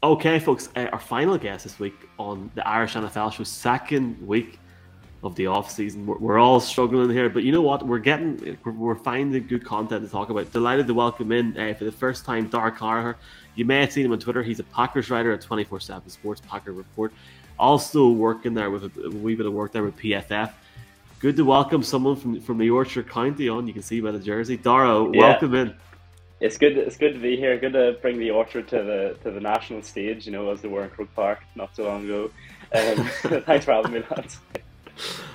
Okay, folks, uh, our final guest this week on the Irish NFL show, second week of the off season. We're, we're all struggling here, but you know what? We're getting, we're, we're finding good content to talk about. Delighted to welcome in uh, for the first time Dara Carter. You may have seen him on Twitter. He's a Packers writer at 24 7 Sports Packer Report. Also working there with a, a, wee bit of work there with PFF. Good to welcome someone from, from the Orchard County on. You can see by the jersey. Dara, yeah. welcome in. It's good. It's good to be here. Good to bring the Orchard to the to the national stage. You know, as they were in Croke Park not so long ago. Um, thanks for having me, lads.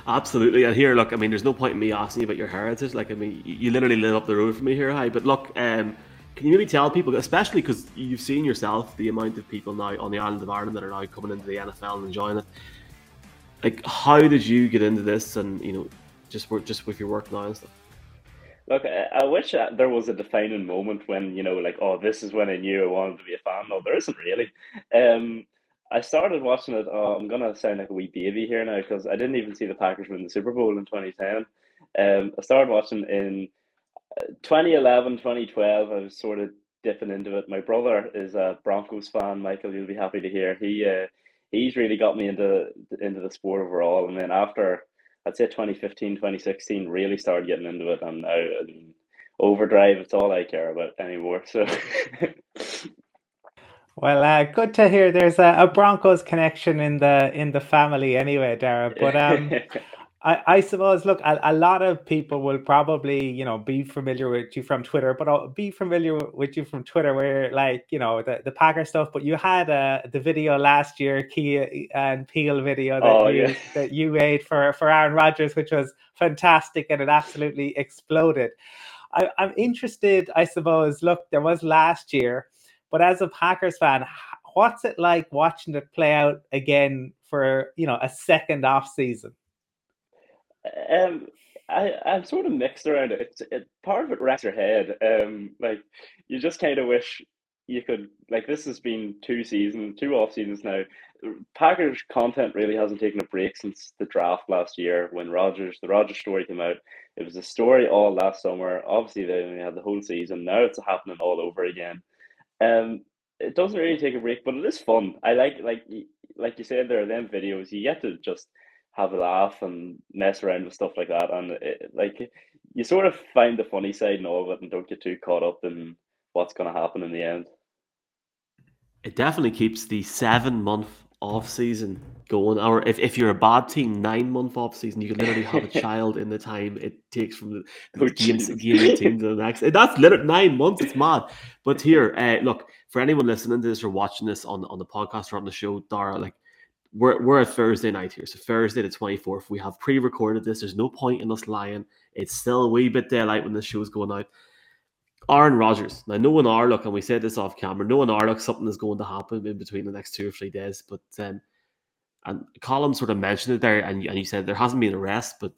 Absolutely. And here, look, I mean, there's no point in me asking you about your heritage. Like, I mean, you literally live up the road from me here, hi. But look, um, can you maybe tell people, especially because you've seen yourself the amount of people now on the island of Ireland that are now coming into the NFL and enjoying it? Like, how did you get into this, and you know, just work just with your work now and stuff? Look, I wish there was a defining moment when you know, like, oh, this is when I knew I wanted to be a fan. No, there isn't really. Um, I started watching it. Oh, I'm gonna sound like a wee baby here now because I didn't even see the Packers win the Super Bowl in 2010. Um, I started watching in 2011, 2012, I was sort of dipping into it. My brother is a Broncos fan. Michael, you'll be happy to hear. He uh, he's really got me into into the sport overall. And then after I'd say 2015, 2016, really started getting into it. And now I mean, overdrive, it's all I care about anymore. So. Well, uh, good to hear. There's a, a, Broncos connection in the in the family, anyway, Dara. But um, I, I suppose, look, a, a, lot of people will probably, you know, be familiar with you from Twitter, but I'll be familiar with you from Twitter, where like, you know, the, the Packer stuff. But you had uh, the video last year, Key and Peele video that oh, you yeah. that you made for for Aaron Rodgers, which was fantastic and it absolutely exploded. I, I'm interested, I suppose. Look, there was last year, but as a Packers fan, what's it like watching it play out again for you know a second off season? Um, I I'm sort of mixed around it. It's it, part of it wrecks your head. Um, like you just kind of wish you could like this has been two seasons, two off seasons now. Packers content really hasn't taken a break since the draft last year when Rodgers the Rodgers story came out. It was a story all last summer. Obviously, they only had the whole season. Now it's happening all over again. Um, it doesn't really take a break, but it is fun. I like like like you said there are them videos. You get to just have a laugh and mess around with stuff like that. And it, like you sort of find the funny side and all of it, and don't get too caught up in what's going to happen in the end. It definitely keeps the seven month off season going. Or if, if you're a bad team, nine month off season, you can literally have a child in the time it takes from the, the oh, game, game team to the next. That's literally nine months. It's mad. But here, uh, look for anyone listening to this or watching this on on the podcast or on the show, Dara, like we're, we're at Thursday night here. So Thursday the 24th. We have pre-recorded this. There's no point in us lying. It's still a wee bit daylight when the show's going out. Aaron Rodgers. Now, are look, and we said this off camera. No one are look, something is going to happen in between the next two or three days. But um, and Colin sort of mentioned it there, and and you said there hasn't been a rest, but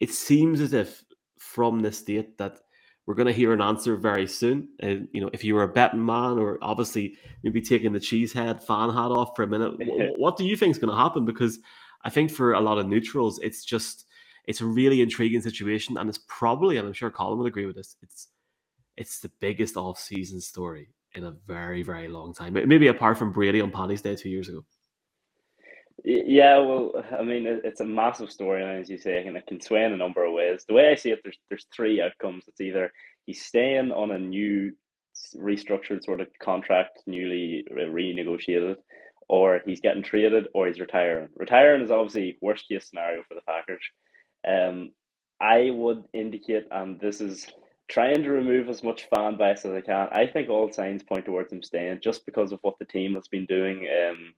it seems as if from this date that we're going to hear an answer very soon. And you know, if you were a betting man, or obviously maybe taking the cheesehead fan hat off for a minute, what do you think is going to happen? Because I think for a lot of neutrals, it's just it's a really intriguing situation, and it's probably, and I'm sure Colin would agree with this, it's it's the biggest off-season story in a very very long time. Maybe apart from Brady on Paddy's Day two years ago. Yeah, well, I mean, it's a massive storyline, as you say, and it can sway in a number of ways. The way I see it, there's there's three outcomes. It's either he's staying on a new restructured sort of contract, newly renegotiated, or he's getting traded, or he's retiring. Retiring is obviously worst case scenario for the Packers. Um, I would indicate, and this is trying to remove as much fan bias as I can. I think all signs point towards him staying, just because of what the team has been doing. Um,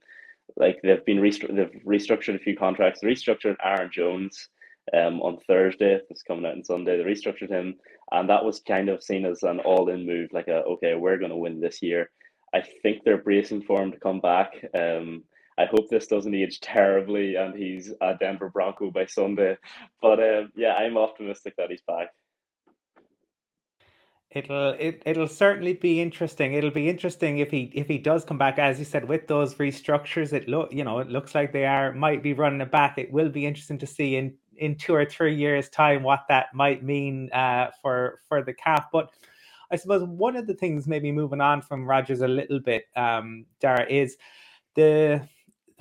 like they've been restru- they've restructured a few contracts. They restructured Aaron Jones um, on Thursday. It's coming out on Sunday. They restructured him, and that was kind of seen as an all-in move. Like, a, okay, we're going to win this year. I think they're bracing for him to come back. Um, I hope this doesn't age terribly, and he's a Denver Bronco by Sunday. But um, yeah, I'm optimistic that he's back. It'll it, it'll certainly be interesting. It'll be interesting if he if he does come back, as you said, with those restructures. It look you know it looks like they are might be running it back. It will be interesting to see in in two or three years' time what that might mean uh, for for the calf. But I suppose one of the things, maybe moving on from Rodgers a little bit, um, Dara, is the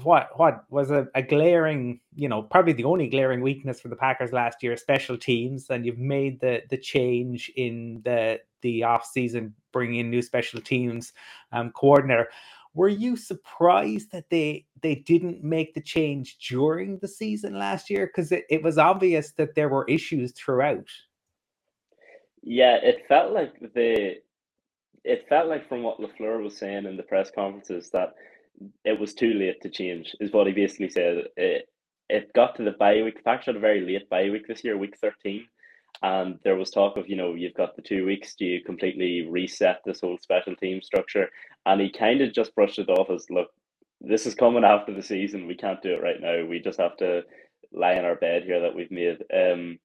what what was a, a, glaring, you know, probably the only glaring weakness for the Packers last year, special teams, and you've made the the change in the the off season, bringing in new special teams um, coordinator. Were you surprised that they they didn't make the change during the season last year? Because it, it was obvious that there were issues throughout. Yeah, it felt like the it felt like from what LaFleur was saying in the press conferences that it was too late to change, is what he basically said. It, it got to the bye week. The had a very late bye week this year, week 13. And there was talk of, you know, you've got the two weeks, do you completely reset this whole special team structure? And he kind of just brushed it off as, look, this is coming after the season. We can't do it right now. We just have to lie in our bed here that we've made. Um,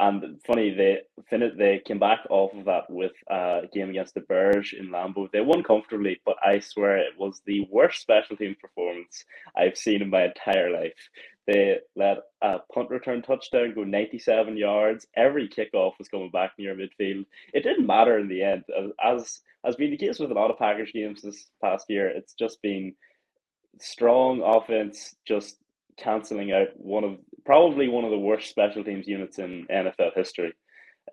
and funny, they finished, they came back off of that with a game against the Bears in Lambeau. They won comfortably, but I swear it was the worst special team performance I've seen in my entire life. They let a punt return touchdown go 97 yards. Every kickoff was coming back near midfield. It didn't matter in the end. As has been the case with a lot of Packers games this past year, it's just been strong offense just cancelling out one of probably one of the worst special teams units in NFL history.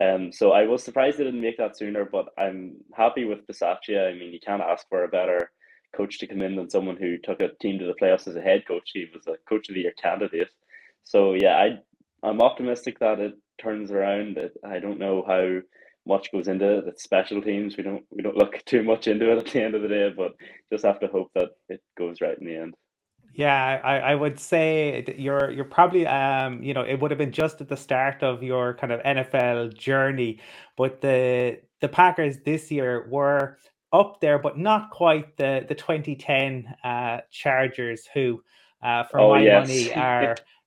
Um, so I was surprised they didn't make that sooner, but I'm happy with Bisaccia. I mean, you can't ask for a better coach to come in than someone who took a team to the playoffs as a head coach. He was a coach of the year candidate. So yeah, I I'm optimistic that it turns around. I don't know how much goes into it. It's special teams. We don't we don't look too much into it at the end of the day, but just have to hope that it goes right in the end. Yeah, I, I would say you're you're probably um you know it would have been just at the start of your kind of NFL journey, but the the Packers this year were up there, but not quite the the 2010 uh, Chargers, who uh, for oh, my yes. money are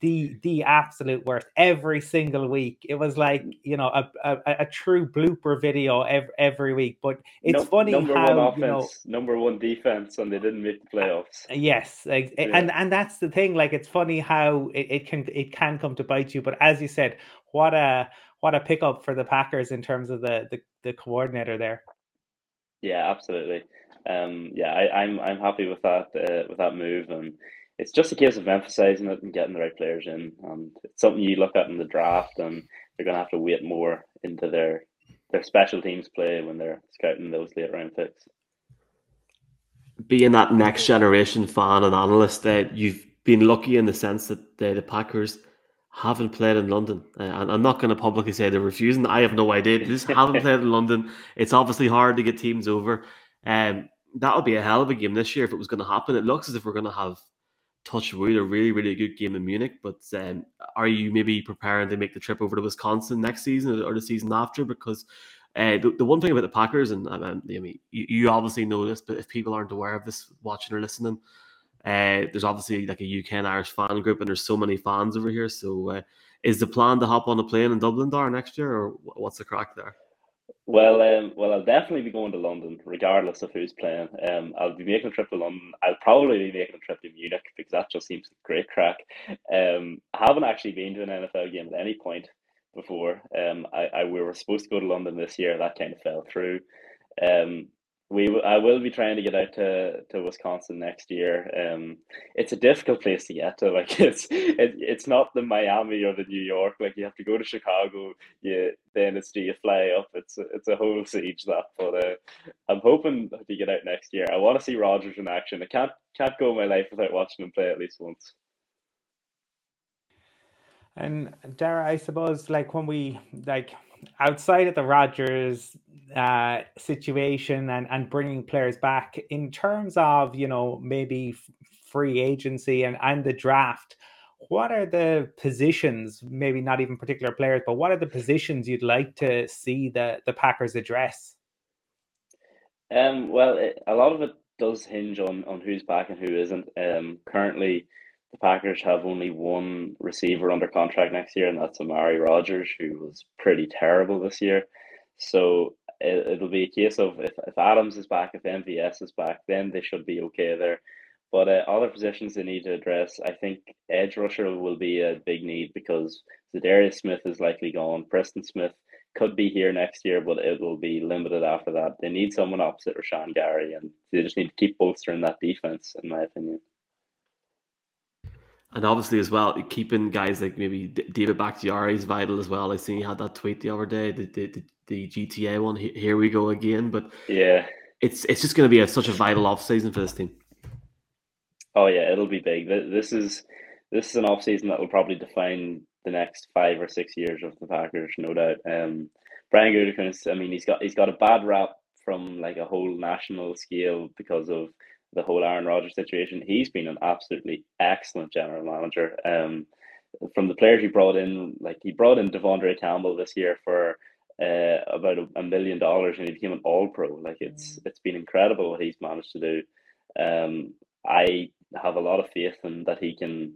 the the absolute worst every single week. It was like you know a a, a true blooper video every, every week. But it's no, funny number how one offense, you know, number one defense, and they didn't make the playoffs. Yes, yeah. and and that's the thing. Like it's funny how it, it can it can come to bite you. But as you said, what a what a pickup for the Packers in terms of the the, the coordinator there. Yeah, absolutely. Um, yeah, I, I'm I'm happy with that uh, with that move and it's just a case of emphasizing it and getting the right players in. And it's something you look at in the draft, and they're going to have to wait more into their their special teams play when they're scouting those late round picks. Being that next generation fan and analyst, that uh, you've been lucky in the sense that uh, the Packers haven't played in London. Uh, and I'm not going to publicly say they're refusing. I have no idea. They just haven't played in London. It's obviously hard to get teams over. Um, that would be a hell of a game this year if it was going to happen. It looks as if we're going to have touch wood, a really, really good game in Munich. But um, are you maybe preparing to make the trip over to Wisconsin next season or the season after? Because uh, the, the one thing about the Packers, and I mean, you, you, obviously know this, but if people aren't aware of this, watching or listening, uh, there's obviously like a UK and Irish fan group, and there's so many fans over here. So, uh, is the plan to hop on a plane in Dublin, Dar, next year, or what's the crack there? Well, um, well, I'll definitely be going to London, regardless of who's playing. Um, I'll be making a trip to London. I'll probably be making a trip to Munich because that just seems great crack. Um, I haven't actually been to an NFL game at any point before. Um, I, I we were supposed to go to London this year. That kind of fell through. Um, we I will be trying to get out to, to Wisconsin next year. Um, it's a difficult place to get to. Like it's it, it's not the Miami or the New York. Like you have to go to Chicago. You then it's do you fly up. It's it's a whole siege that. But uh, I'm hoping to get out next year. I want to see Rodgers in action. I can't can't go my life without watching him play at least once. And Dara, I suppose like when we like outside of the Rodgers uh, situation and, and bringing players back in terms of you know maybe free agency and, and the draft what are the positions maybe not even particular players but what are the positions you'd like to see the the packers address? Um well it, a lot of it does hinge on on who's back and who isn't. Um currently the Packers have only one receiver under contract next year, and that's Amari Rodgers, who was pretty terrible this year. So it, will be a case of if, if Adams is back, if MVS is back, then they should be okay there. But uh, other positions they need to address, I think edge rusher will be a big need because Za'Darius Smith is likely gone. Preston Smith could be here next year, but it will be limited after that. They need someone opposite Rashan Gary, and they just need to keep bolstering that defense, in my opinion. And obviously, as well, keeping guys like maybe David Bakhtiari is vital as well. I seen he had that tweet the other day, the, the, the GTA one. Here we go again. But yeah, it's it's just going to be a, such a vital off season for this team. Oh yeah, it'll be big. This is this is an off season that will probably define the next five or six years of the Packers, no doubt. Um, Brian Gutekunst, I mean, he's got he's got a bad rap from like a whole national scale because of the whole Aaron Rodgers situation. He's been an absolutely excellent general manager. Um, from the players he brought in, like he brought in De'Vondre Campbell this year for uh, about a, a, million dollars, and he became an All Pro. Like it's mm. it's been incredible what he's managed to do. Um, I have a lot of faith in that he can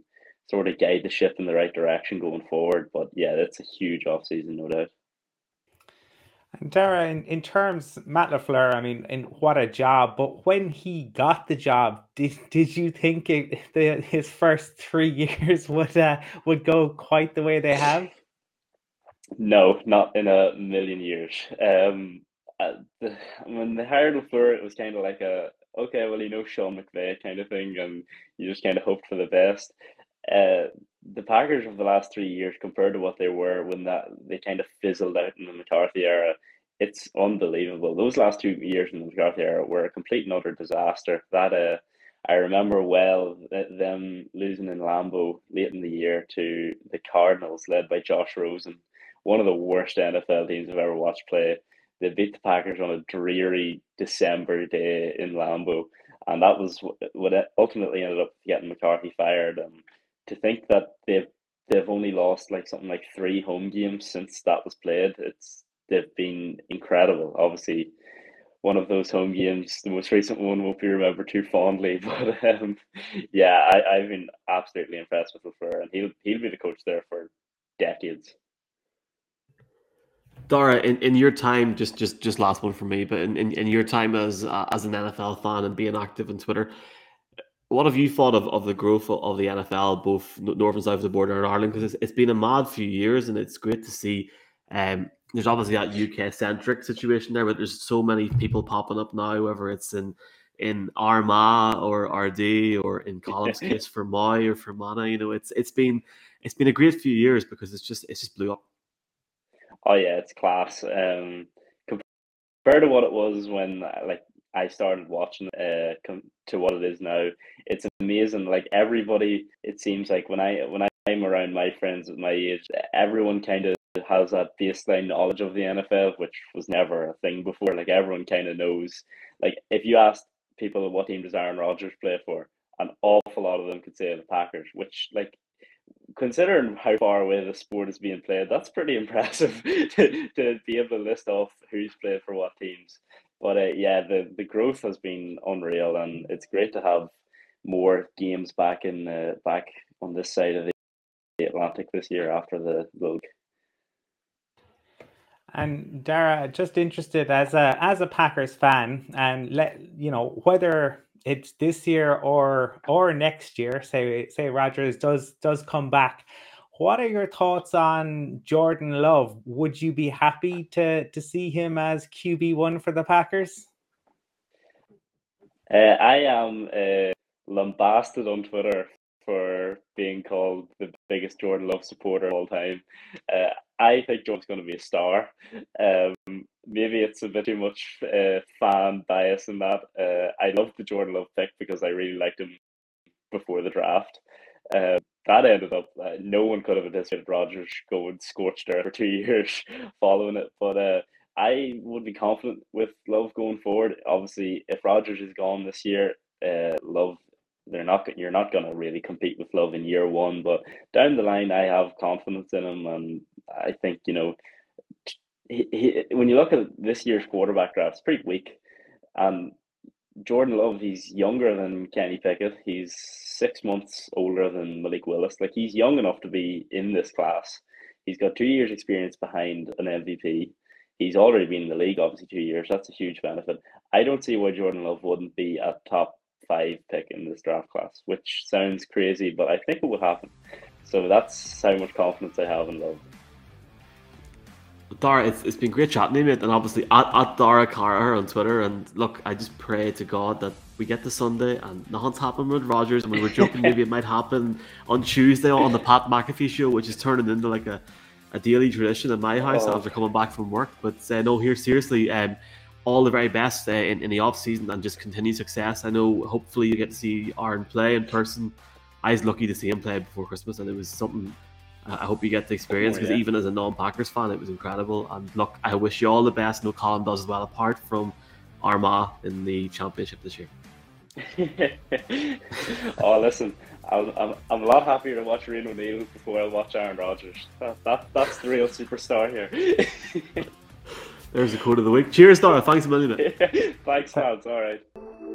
sort of guide the ship in the right direction going forward. But yeah, that's a huge off season, no doubt. And Dara, in, in terms, Matt LaFleur, I mean, in what a job. But when he got the job, did did you think it, the, his first three years would uh, would go quite the way they have? No, not in a million years. Um, uh, when they hired LaFleur, it was kind of like a okay, well, you know Sean McVay kind of thing, and you just kind of hoped for the best. Uh, the Packers of the last three years compared to what they were when that they kind of fizzled out in the McCarthy era, it's unbelievable. Those last two years in the McCarthy era were a complete and utter disaster. That uh, I remember well them losing in Lambeau late in the year to the Cardinals, led by Josh Rosen, one of the worst NFL teams I've ever watched play. They beat the Packers on a dreary December day in Lambeau, and that was what ultimately ended up getting McCarthy fired. And to think that they've they've only lost like something like three home games since that was played. It's they've been incredible. Obviously, one of those home games, the most recent one, won't be remembered too fondly. But um, yeah, I, I've been absolutely impressed with LaFleur, and he'll he'll be the coach there for decades. Dara, in, in your time, just just just last one for me, but in, in, in your time as uh, as an NFL fan and being active on Twitter, what have you thought of, of the growth of the NFL, both north and south of the border in Ireland? Because it's, it's been a mad few years, and it's great to see. Um, there's obviously that UK centric situation there, but there's so many people popping up now, whether it's in in Armagh or RD or in Colin's case for Moy or for Mana. You know, it's it's been it's been a great few years because it's just it's just blew up. Oh yeah, it's class. Um, compared to what it was when like I started watching uh to what it is now. It's amazing. Like everybody, it seems like when I when I'm around my friends at my age, everyone kind of has that baseline knowledge of the NFL, which was never a thing before. Like everyone kind of knows. Like if you ask people what team does Aaron Rodgers play for, an awful lot of them could say the Packers, which like considering how far away the sport is being played, that's pretty impressive to, to be able to list off who's played for what teams. But uh, yeah, the, the growth has been unreal, and it's great to have more games back in uh, back on this side of the Atlantic this year after the league. And Dara, just interested as a as a Packers fan, and let you know whether it's this year or or next year. Say say Rodgers does does come back. What are your thoughts on Jordan Love? Would you be happy to to see him as QB one for the Packers? Uh, I am uh, lambasted on Twitter for being called the biggest Jordan Love supporter of all time. Uh, I think Jordan's going to be a star. Um, maybe it's a bit too much uh, fan bias in that. Uh, I love the Jordan Love pick because I really liked him before the draft. That ended up uh, no one could have anticipated Rodgers going scorched earth for two years following it. But uh, I would be confident with Love going forward. Obviously, if Rodgers is gone this year, uh, Love they're not you're not going to really compete with Love in year one, but down the line, I have confidence in him, and I think you know, he, he, when you look at this year's quarterback draft, it's pretty weak. Um, Jordan Love, he's younger than Kenny Pickett. He's six months older than Malik Willis. Like he's young enough to be in this class. He's got two years experience behind an MVP. He's already been in the league, obviously two years. That's a huge benefit. I don't see why Jordan Love wouldn't be a top five pick in this draft class, which sounds crazy, but I think it will happen. So that's how much confidence I have in Love. Dara, it's, it's been great chatting to you, mate, and obviously at, at Dara Carr on Twitter. And look, I just pray to God that we get to Sunday and nothing's happened with Rodgers. And we were joking maybe it might happen on Tuesday on the Pat McAfee show, which is turning into like a, a daily tradition in my house oh. after coming back from work. But uh, no, here seriously, um, all the very best uh, in, in the off season and just continued success. I know hopefully you get to see Aaron play in person. I was lucky to see him play before Christmas, and it was something I hope you get the experience because oh, yeah. even as a non-Packers fan, it was incredible. And look, I wish you all the best. No Colin does as well, apart from Armagh in the championship this year. oh, listen, I'm, I'm, I'm a lot happier to watch Rian O'Neill before I watch Aaron Rodgers. That, that, that's the real superstar here. There's the quote of the week. Cheers, Dara. Thanks a million. Thanks, Hans. All right.